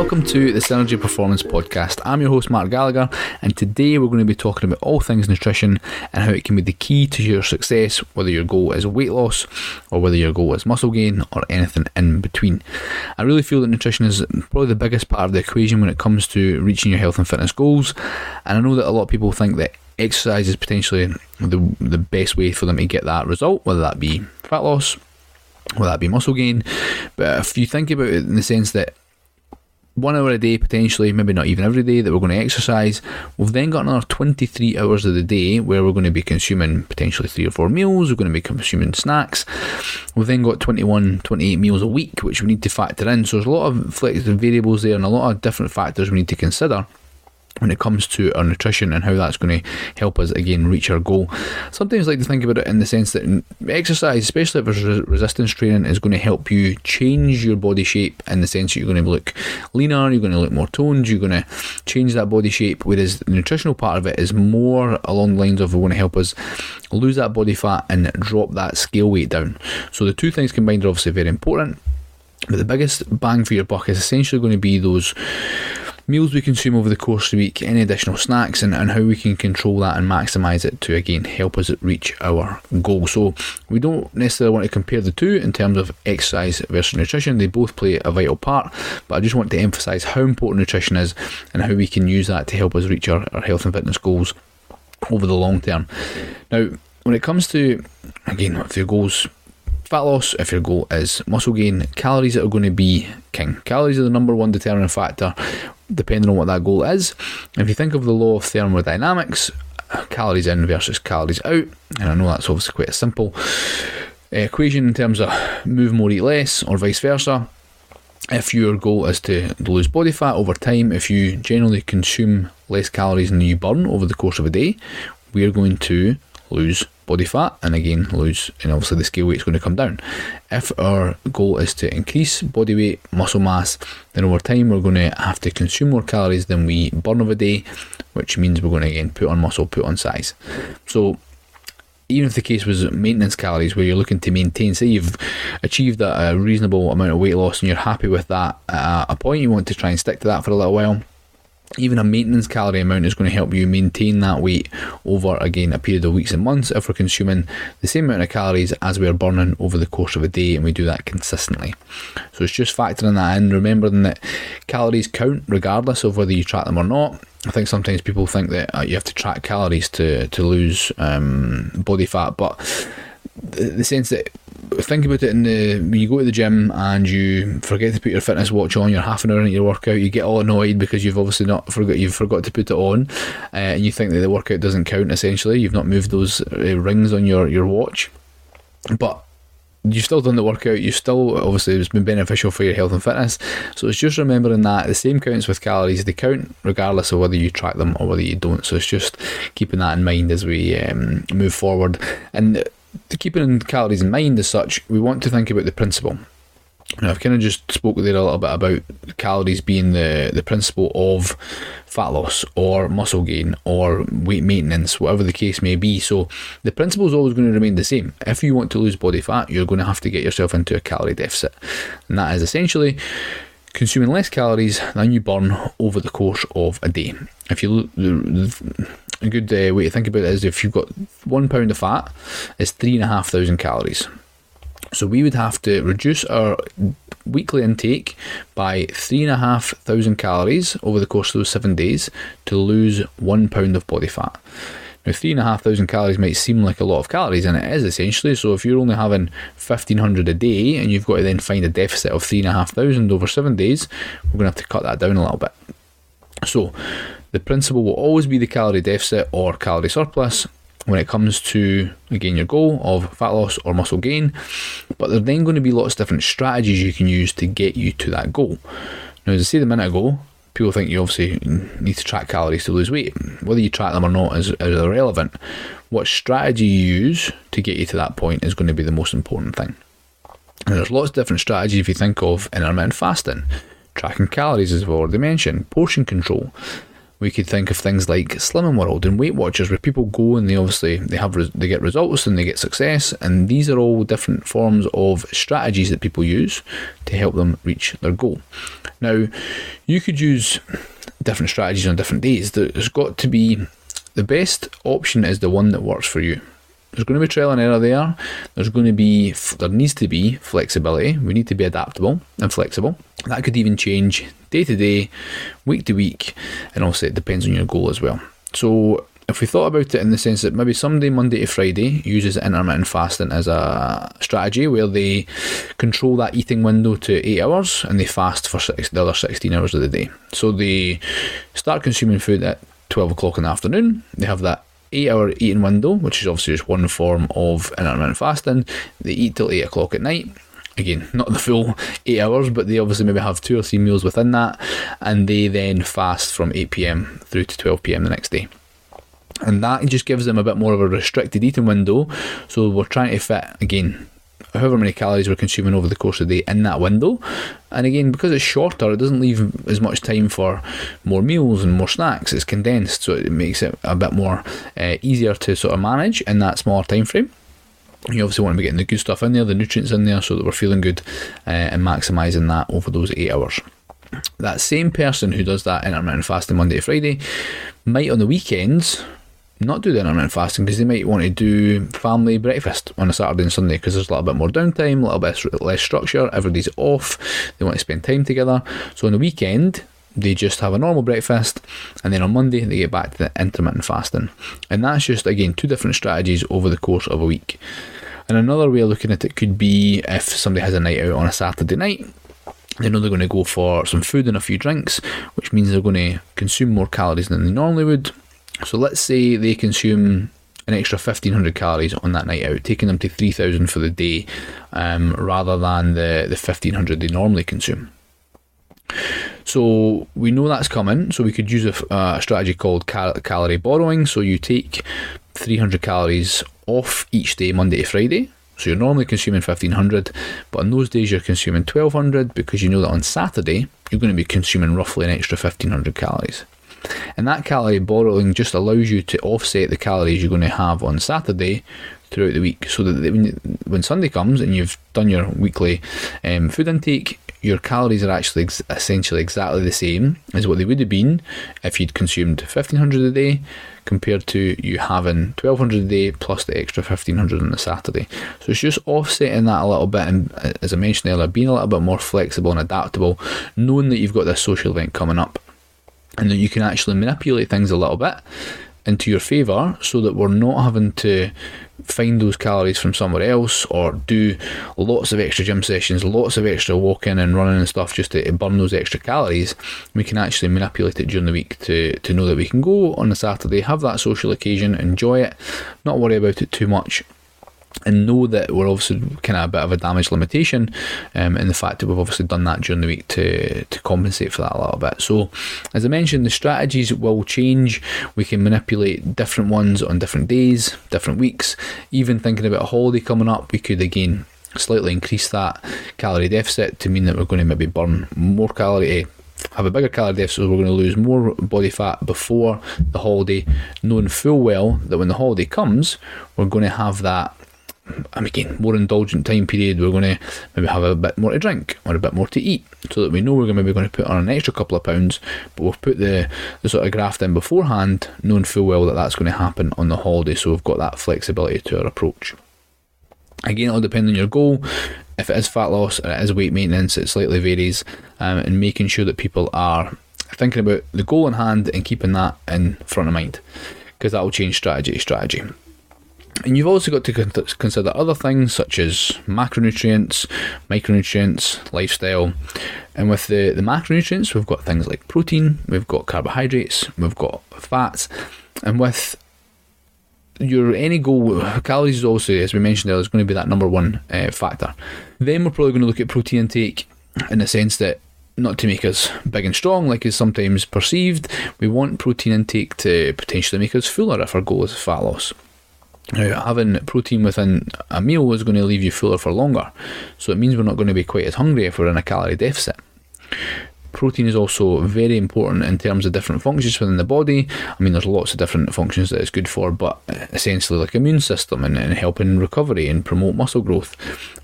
welcome to the Synergy Performance Podcast. I'm your host, Mark Gallagher, and today we're going to be talking about all things nutrition and how it can be the key to your success, whether your goal is weight loss or whether your goal is muscle gain or anything in between. I really feel that nutrition is probably the biggest part of the equation when it comes to reaching your health and fitness goals, and I know that a lot of people think that exercise is potentially the, the best way for them to get that result, whether that be fat loss, whether that be muscle gain. But if you think about it in the sense that one hour a day potentially, maybe not even every day that we're going to exercise. We've then got another 23 hours of the day where we're going to be consuming potentially three or four meals, we're going to be consuming snacks. We've then got 21, 28 meals a week, which we need to factor in. So there's a lot of variables there and a lot of different factors we need to consider when it comes to our nutrition and how that's going to help us again reach our goal. Sometimes I like to think about it in the sense that exercise, especially if it's resistance training, is going to help you change your body shape in the sense that you're going to look leaner, you're going to look more toned, you're going to change that body shape. Whereas the nutritional part of it is more along the lines of we want to help us lose that body fat and drop that scale weight down. So the two things combined are obviously very important. But the biggest bang for your buck is essentially going to be those meals we consume over the course of the week, any additional snacks, and, and how we can control that and maximise it to again help us reach our goal. So, we don't necessarily want to compare the two in terms of exercise versus nutrition, they both play a vital part, but I just want to emphasise how important nutrition is and how we can use that to help us reach our, our health and fitness goals over the long term. Now, when it comes to again, if your goals fat loss, if your goal is muscle gain, calories are going to be king. Calories are the number one determining factor depending on what that goal is. If you think of the law of thermodynamics, calories in versus calories out, and I know that's obviously quite a simple eh, equation in terms of move more, eat less, or vice versa. If your goal is to lose body fat over time, if you generally consume less calories than you burn over the course of a day, we're going to lose body fat and again lose and obviously the scale weight is going to come down. If our goal is to increase body weight muscle mass then over time we're going to have to consume more calories than we burn over a day which means we're going to again put on muscle put on size. So even if the case was maintenance calories where you're looking to maintain, say you've achieved a reasonable amount of weight loss and you're happy with that at a point, you want to try and stick to that for a little while, even a maintenance calorie amount is going to help you maintain that weight over again a period of weeks and months if we're consuming the same amount of calories as we are burning over the course of a day and we do that consistently. So it's just factoring that in, remembering that calories count regardless of whether you track them or not. I think sometimes people think that uh, you have to track calories to to lose um, body fat, but the, the sense that think about it in the when you go to the gym and you forget to put your fitness watch on, you're half an hour into your workout, you get all annoyed because you've obviously not forgot you've forgot to put it on, uh, and you think that the workout doesn't count. Essentially, you've not moved those uh, rings on your your watch, but you've still done the workout, you've still obviously it's been beneficial for your health and fitness. So it's just remembering that the same counts with calories, they count regardless of whether you track them or whether you don't. So it's just keeping that in mind as we um, move forward. And to keep it in calories in mind as such, we want to think about the principle. Now, I've kind of just spoke there a little bit about calories being the, the principle of fat loss or muscle gain or weight maintenance, whatever the case may be. So, the principle is always going to remain the same. If you want to lose body fat, you're going to have to get yourself into a calorie deficit. And that is essentially consuming less calories than you burn over the course of a day. If you a good uh, way to think about it is if you've got one pound of fat, it's three and a half thousand calories. So we would have to reduce our weekly intake by three and a half thousand calories over the course of those seven days to lose one pound of body fat. Now, three and a half thousand calories might seem like a lot of calories, and it is essentially. So, if you're only having fifteen hundred a day, and you've got to then find a deficit of three and a half thousand over seven days, we're going to have to cut that down a little bit. So, the principle will always be the calorie deficit or calorie surplus when it comes to again your goal of fat loss or muscle gain, but there then going to be lots of different strategies you can use to get you to that goal. Now, as I said a minute ago, people think you obviously need to track calories to lose weight. Whether you track them or not is, is irrelevant. What strategy you use to get you to that point is going to be the most important thing. And there's lots of different strategies if you think of intermittent fasting, tracking calories as I've already mentioned, portion control, We could think of things like Slimming World and Weight Watchers, where people go and they obviously they have they get results and they get success, and these are all different forms of strategies that people use to help them reach their goal. Now, you could use different strategies on different days. There's got to be the best option is the one that works for you. There's going to be trial and error there. There's going to be there needs to be flexibility. We need to be adaptable and flexible. That could even change day to day, week to week, and also it depends on your goal as well. So if we thought about it in the sense that maybe somebody Monday to Friday uses intermittent fasting as a strategy where they control that eating window to eight hours and they fast for six, the other 16 hours of the day. So they start consuming food at 12 o'clock in the afternoon, they have that eight hour eating window, which is obviously just one form of intermittent fasting. They eat till eight o'clock at night. Again, not the full eight hours, but they obviously maybe have two or three meals within that, and they then fast from 8 pm through to 12 pm the next day. And that just gives them a bit more of a restricted eating window. So we're trying to fit, again, however many calories we're consuming over the course of the day in that window. And again, because it's shorter, it doesn't leave as much time for more meals and more snacks. It's condensed, so it makes it a bit more uh, easier to sort of manage in that smaller time frame. You obviously want to be getting the good stuff in there, the nutrients in there, so that we're feeling good uh, and maximising that over those eight hours. That same person who does that intermittent fasting Monday to Friday might on the weekends not do the intermittent fasting because they might want to do family breakfast on a Saturday and Sunday because there's a little bit more downtime, a little bit less structure, everybody's off, they want to spend time together. So on the weekend, they just have a normal breakfast and then on Monday they get back to the intermittent fasting. And that's just, again, two different strategies over the course of a week. And another way of looking at it could be if somebody has a night out on a Saturday night, they know they're going to go for some food and a few drinks, which means they're going to consume more calories than they normally would. So let's say they consume an extra 1500 calories on that night out, taking them to 3000 for the day um, rather than the, the 1500 they normally consume. So we know that's coming, so we could use a, a strategy called cal- calorie borrowing. So you take 300 calories off each day, Monday to Friday. So you're normally consuming 1500, but on those days you're consuming 1200 because you know that on Saturday you're going to be consuming roughly an extra 1500 calories. And that calorie borrowing just allows you to offset the calories you're going to have on Saturday throughout the week. So that when, when Sunday comes and you've done your weekly um, food intake, your calories are actually ex- essentially exactly the same as what they would have been if you'd consumed 1500 a day compared to you having 1200 a day plus the extra 1500 on the Saturday. So it's just offsetting that a little bit and uh, as I mentioned earlier, being a little bit more flexible and adaptable, knowing that you've got this social event coming up and that you can actually manipulate things a little bit into your favour so that we're not having to find those calories from somewhere else or do lots of extra gym sessions, lots of extra walking and running and stuff just to burn those extra calories. We can actually manipulate it during the week to, to know that we can go on a Saturday, have that social occasion, enjoy it, not worry about it too much and know that we're obviously kind of a bit of a damage limitation um, in the fact that we've obviously done that during the week to, to compensate for that a little bit. So, as I mentioned, the strategies will change. We can manipulate different ones on different days, different weeks. Even thinking about a holiday coming up, we could again slightly increase that calorie deficit to mean that we're going to maybe burn more calorie. Eh, have a bigger calorie deficit, so we're going to lose more body fat before the holiday, knowing full well that when the holiday comes, we're going to have that Mean, again, more indulgent time period, we're going to maybe have a bit more to drink or a bit more to eat, so that we know we're maybe going to put on an extra couple of pounds, but we've put the, the sort of graft in beforehand, knowing full well that that's going to happen on the holiday, so we've got that flexibility to our approach. Again, it'll depend on your goal. If it is fat loss or it is weight maintenance, it slightly varies, um, and making sure that people are thinking about the goal in hand and keeping that in front of mind, because that will change strategy to strategy. And you've also got to consider other things such as macronutrients, micronutrients, lifestyle. And with the, the macronutrients, we've got things like protein, we've got carbohydrates, we've got fats. And with your any goal, calories is also, as we mentioned earlier, is going to be that number one uh, factor. Then we're probably going to look at protein intake in the sense that not to make us big and strong like is sometimes perceived, we want protein intake to potentially make us fuller if our goal is fat loss. Now, having protein within a meal is going to leave you fuller for longer, so it means we're not going to be quite as hungry if we're in a calorie deficit. Protein is also very important in terms of different functions within the body. I mean, there's lots of different functions that it's good for, but essentially like immune system and, and helping recovery and promote muscle growth.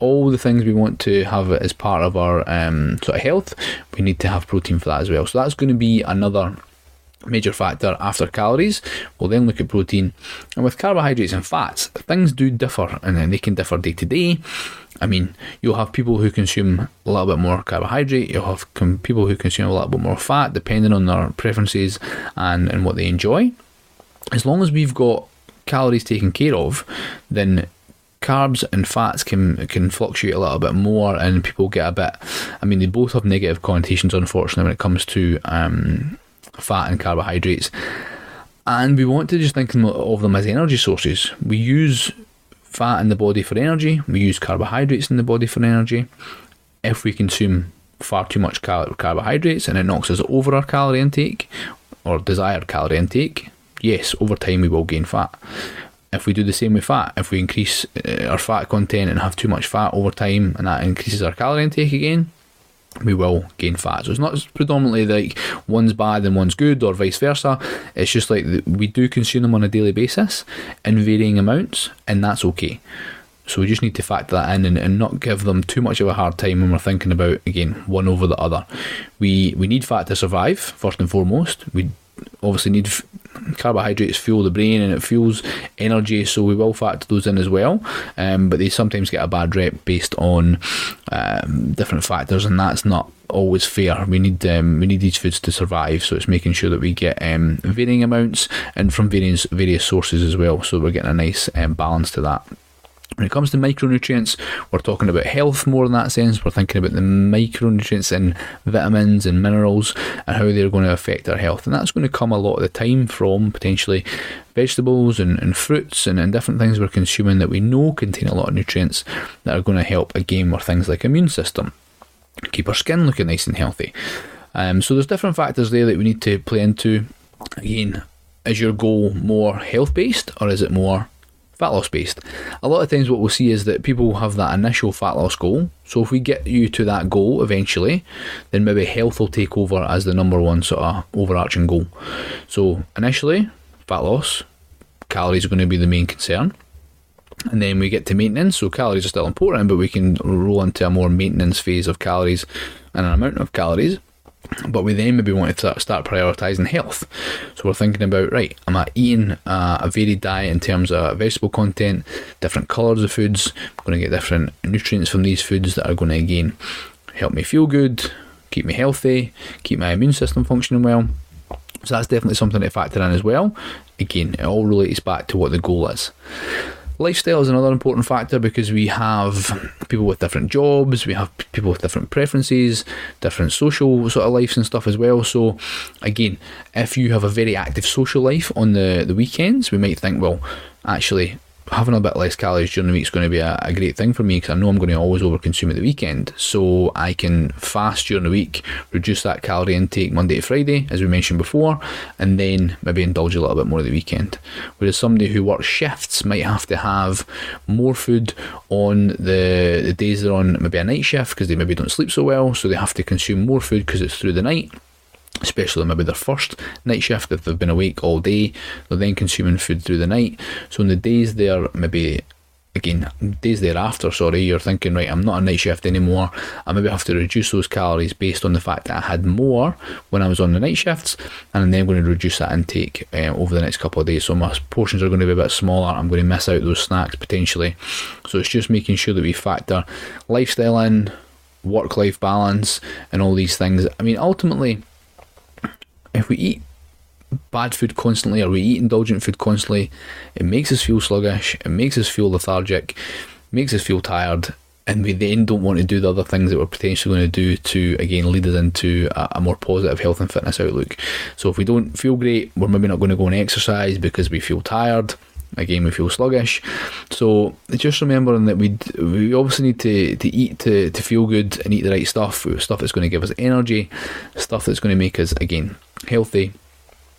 All the things we want to have as part of our um, sort of health, we need to have protein for that as well. So that's going to be another major factor after calories. We'll then look at protein. And with carbohydrates and fats, things do differ and then they can differ day to day. I mean, you'll have people who consume a little bit more carbohydrate, you'll have com- people who consume a little bit more fat, depending on their preferences and, and what they enjoy. As long as we've got calories taken care of, then carbs and fats can can fluctuate a little bit more, and people get a bit. I mean, they both have negative connotations, unfortunately, when it comes to um, fat and carbohydrates. And we want to just think of them as energy sources. We use fat in the body for energy, we use carbohydrates in the body for energy. If we consume far too much car- carbohydrates and it knocks us over our calorie intake or desired calorie intake, yes, over time we will gain fat. If we do the same with fat, if we increase uh, our fat content and have too much fat over time and that increases our calorie intake again, we will gain fat. So it's not predominantly like one's bad and one's good or vice versa. It's just like we do consume them on a daily basis in varying amounts, and that's okay. So we just need to factor that in and, and not give them too much of a hard time when we're thinking about again one over the other. We we need fat to survive first and foremost. We obviously need f- carbohydrates fuel the brain and it fuels energy, so we will factor those in as well. Um, but they sometimes get a bad rep based on um, different factors, and that's not always fair. We need um, we need these foods to survive, so it's making sure that we get um, varying amounts and from various various sources as well, so we're getting a nice um, balance to that. When it comes to micronutrients, we're talking about health more in that sense. We're thinking about the micronutrients and vitamins and minerals and how they're going to affect our health. And that's going to come a lot of the time from potentially vegetables and, and fruits and, and different things we're consuming that we know contain a lot of nutrients that are going to help again with things like immune system, keep our skin looking nice and healthy. Um, so there's different factors there that we need to play into. Again, is your goal more health based or is it more fat loss based. A lot of times, what we'll see is that people have that initial fat loss goal. So, if we get you to that goal eventually, then maybe health will take over as the number one sort of overarching goal. So, initially, fat loss, calories are going to be the main concern. And then we get to maintenance, so calories are still important, but we can roll into a more maintenance phase of calories and an amount of calories but we then maybe wanted to start prioritising health. So we're thinking about right, am I eating uh, a varied diet in terms of vegetable content, different colours of foods? I'm going to get different nutrients from these foods that are going to again help me feel good, keep me healthy, keep my immune system functioning well. So that's definitely something to factor in as well. Again, it all relates back to what the goal is. Lifestyle is another important factor because we have people with different jobs, we have people with different preferences, different social sort of lives and stuff as well. So, again, if you have a very active social life on the, the weekends, we might think, well, actually, having a bit less calories during the week is going to be a, a great thing for me because I know I'm going to always overconsume at the weekend. So I can fast during the week, reduce that calorie intake Monday to Friday, as we mentioned before, and then maybe indulge a little bit more at the weekend. Whereas somebody who works shifts might have to have more food on the, the days they're on maybe a night shift because they maybe don't sleep so well, so they have to consume more food because it's through the night especially maybe their first night shift if they've been awake all day. They're then consuming food through the night. So in the days there maybe again days thereafter sorry you're thinking right i'm not a night shift anymore. I maybe have to reduce those calories based on the fact that i had more when i was on the night shifts and then i'm going to reduce that intake uh, over the next couple of days. So my portions are going to be a bit smaller. I'm going to miss out those snacks potentially. So it's just making sure that we factor lifestyle in work life balance and all these things. I mean ultimately if we eat bad food constantly or we eat indulgent food constantly, it makes us feel sluggish, it makes us feel lethargic, makes us feel tired, and we then don't want to do the other things that we're potentially going to do to again lead us into a, a, more positive health and fitness outlook. So if we don't feel great, we're maybe not going to go and exercise because we feel tired. Again, we feel sluggish. So just remembering that we we obviously need to, to eat to, to feel good and eat the right stuff, stuff that's going to give us energy, stuff that's going to make us again healthy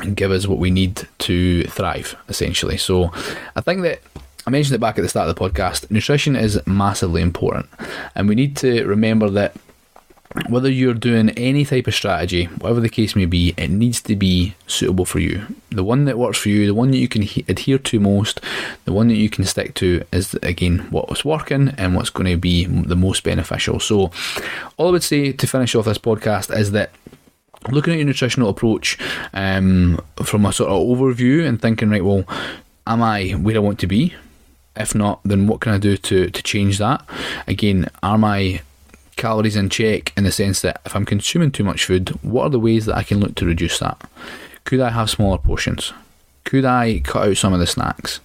and give us what we need to thrive, essentially. So I think that I mentioned it back at the start of the podcast. Nutrition is massively important, and we need to remember that whether you're doing any type of strategy, whatever the case may be, it needs to be suitable for you. The one that works for you, the one that you can he- adhere to most, the one that you can stick to is again what's working and what's going to be the most beneficial. So, all I would say to finish off this podcast is that looking at your nutritional approach um, from a sort of overview and thinking, right, well, am I where I want to be? If not, then what can I do to, to change that? Again, are my calories in check in the sense that if I'm consuming too much food, what are the ways that I can look to reduce that? Could I have smaller portions? Could I cut out some of the snacks?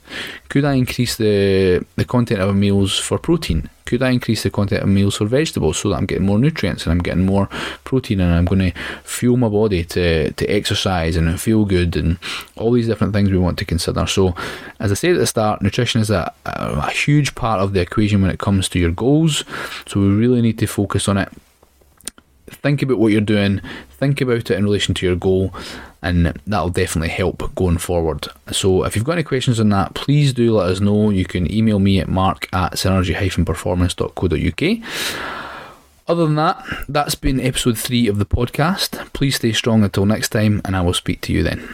Could I increase the the content of meals for protein? Could I increase the content of meals for vegetables so that I'm getting more nutrients and I'm getting more protein and I'm going to fuel my body to, to exercise and feel good and all these different things we want to consider. So, as I said at the start, nutrition is a, a, a huge part of the equation when it comes to your goals. So, we really need to focus on it think about what you're doing, think about it in relation to your goal, and that'll definitely help going forward. So, if you've got any questions on that, please do let us know. You can email me at mark at synergy-performance.co.uk. Other than that, that's been episode three of the podcast. Please stay strong until next time, and I will speak to you then.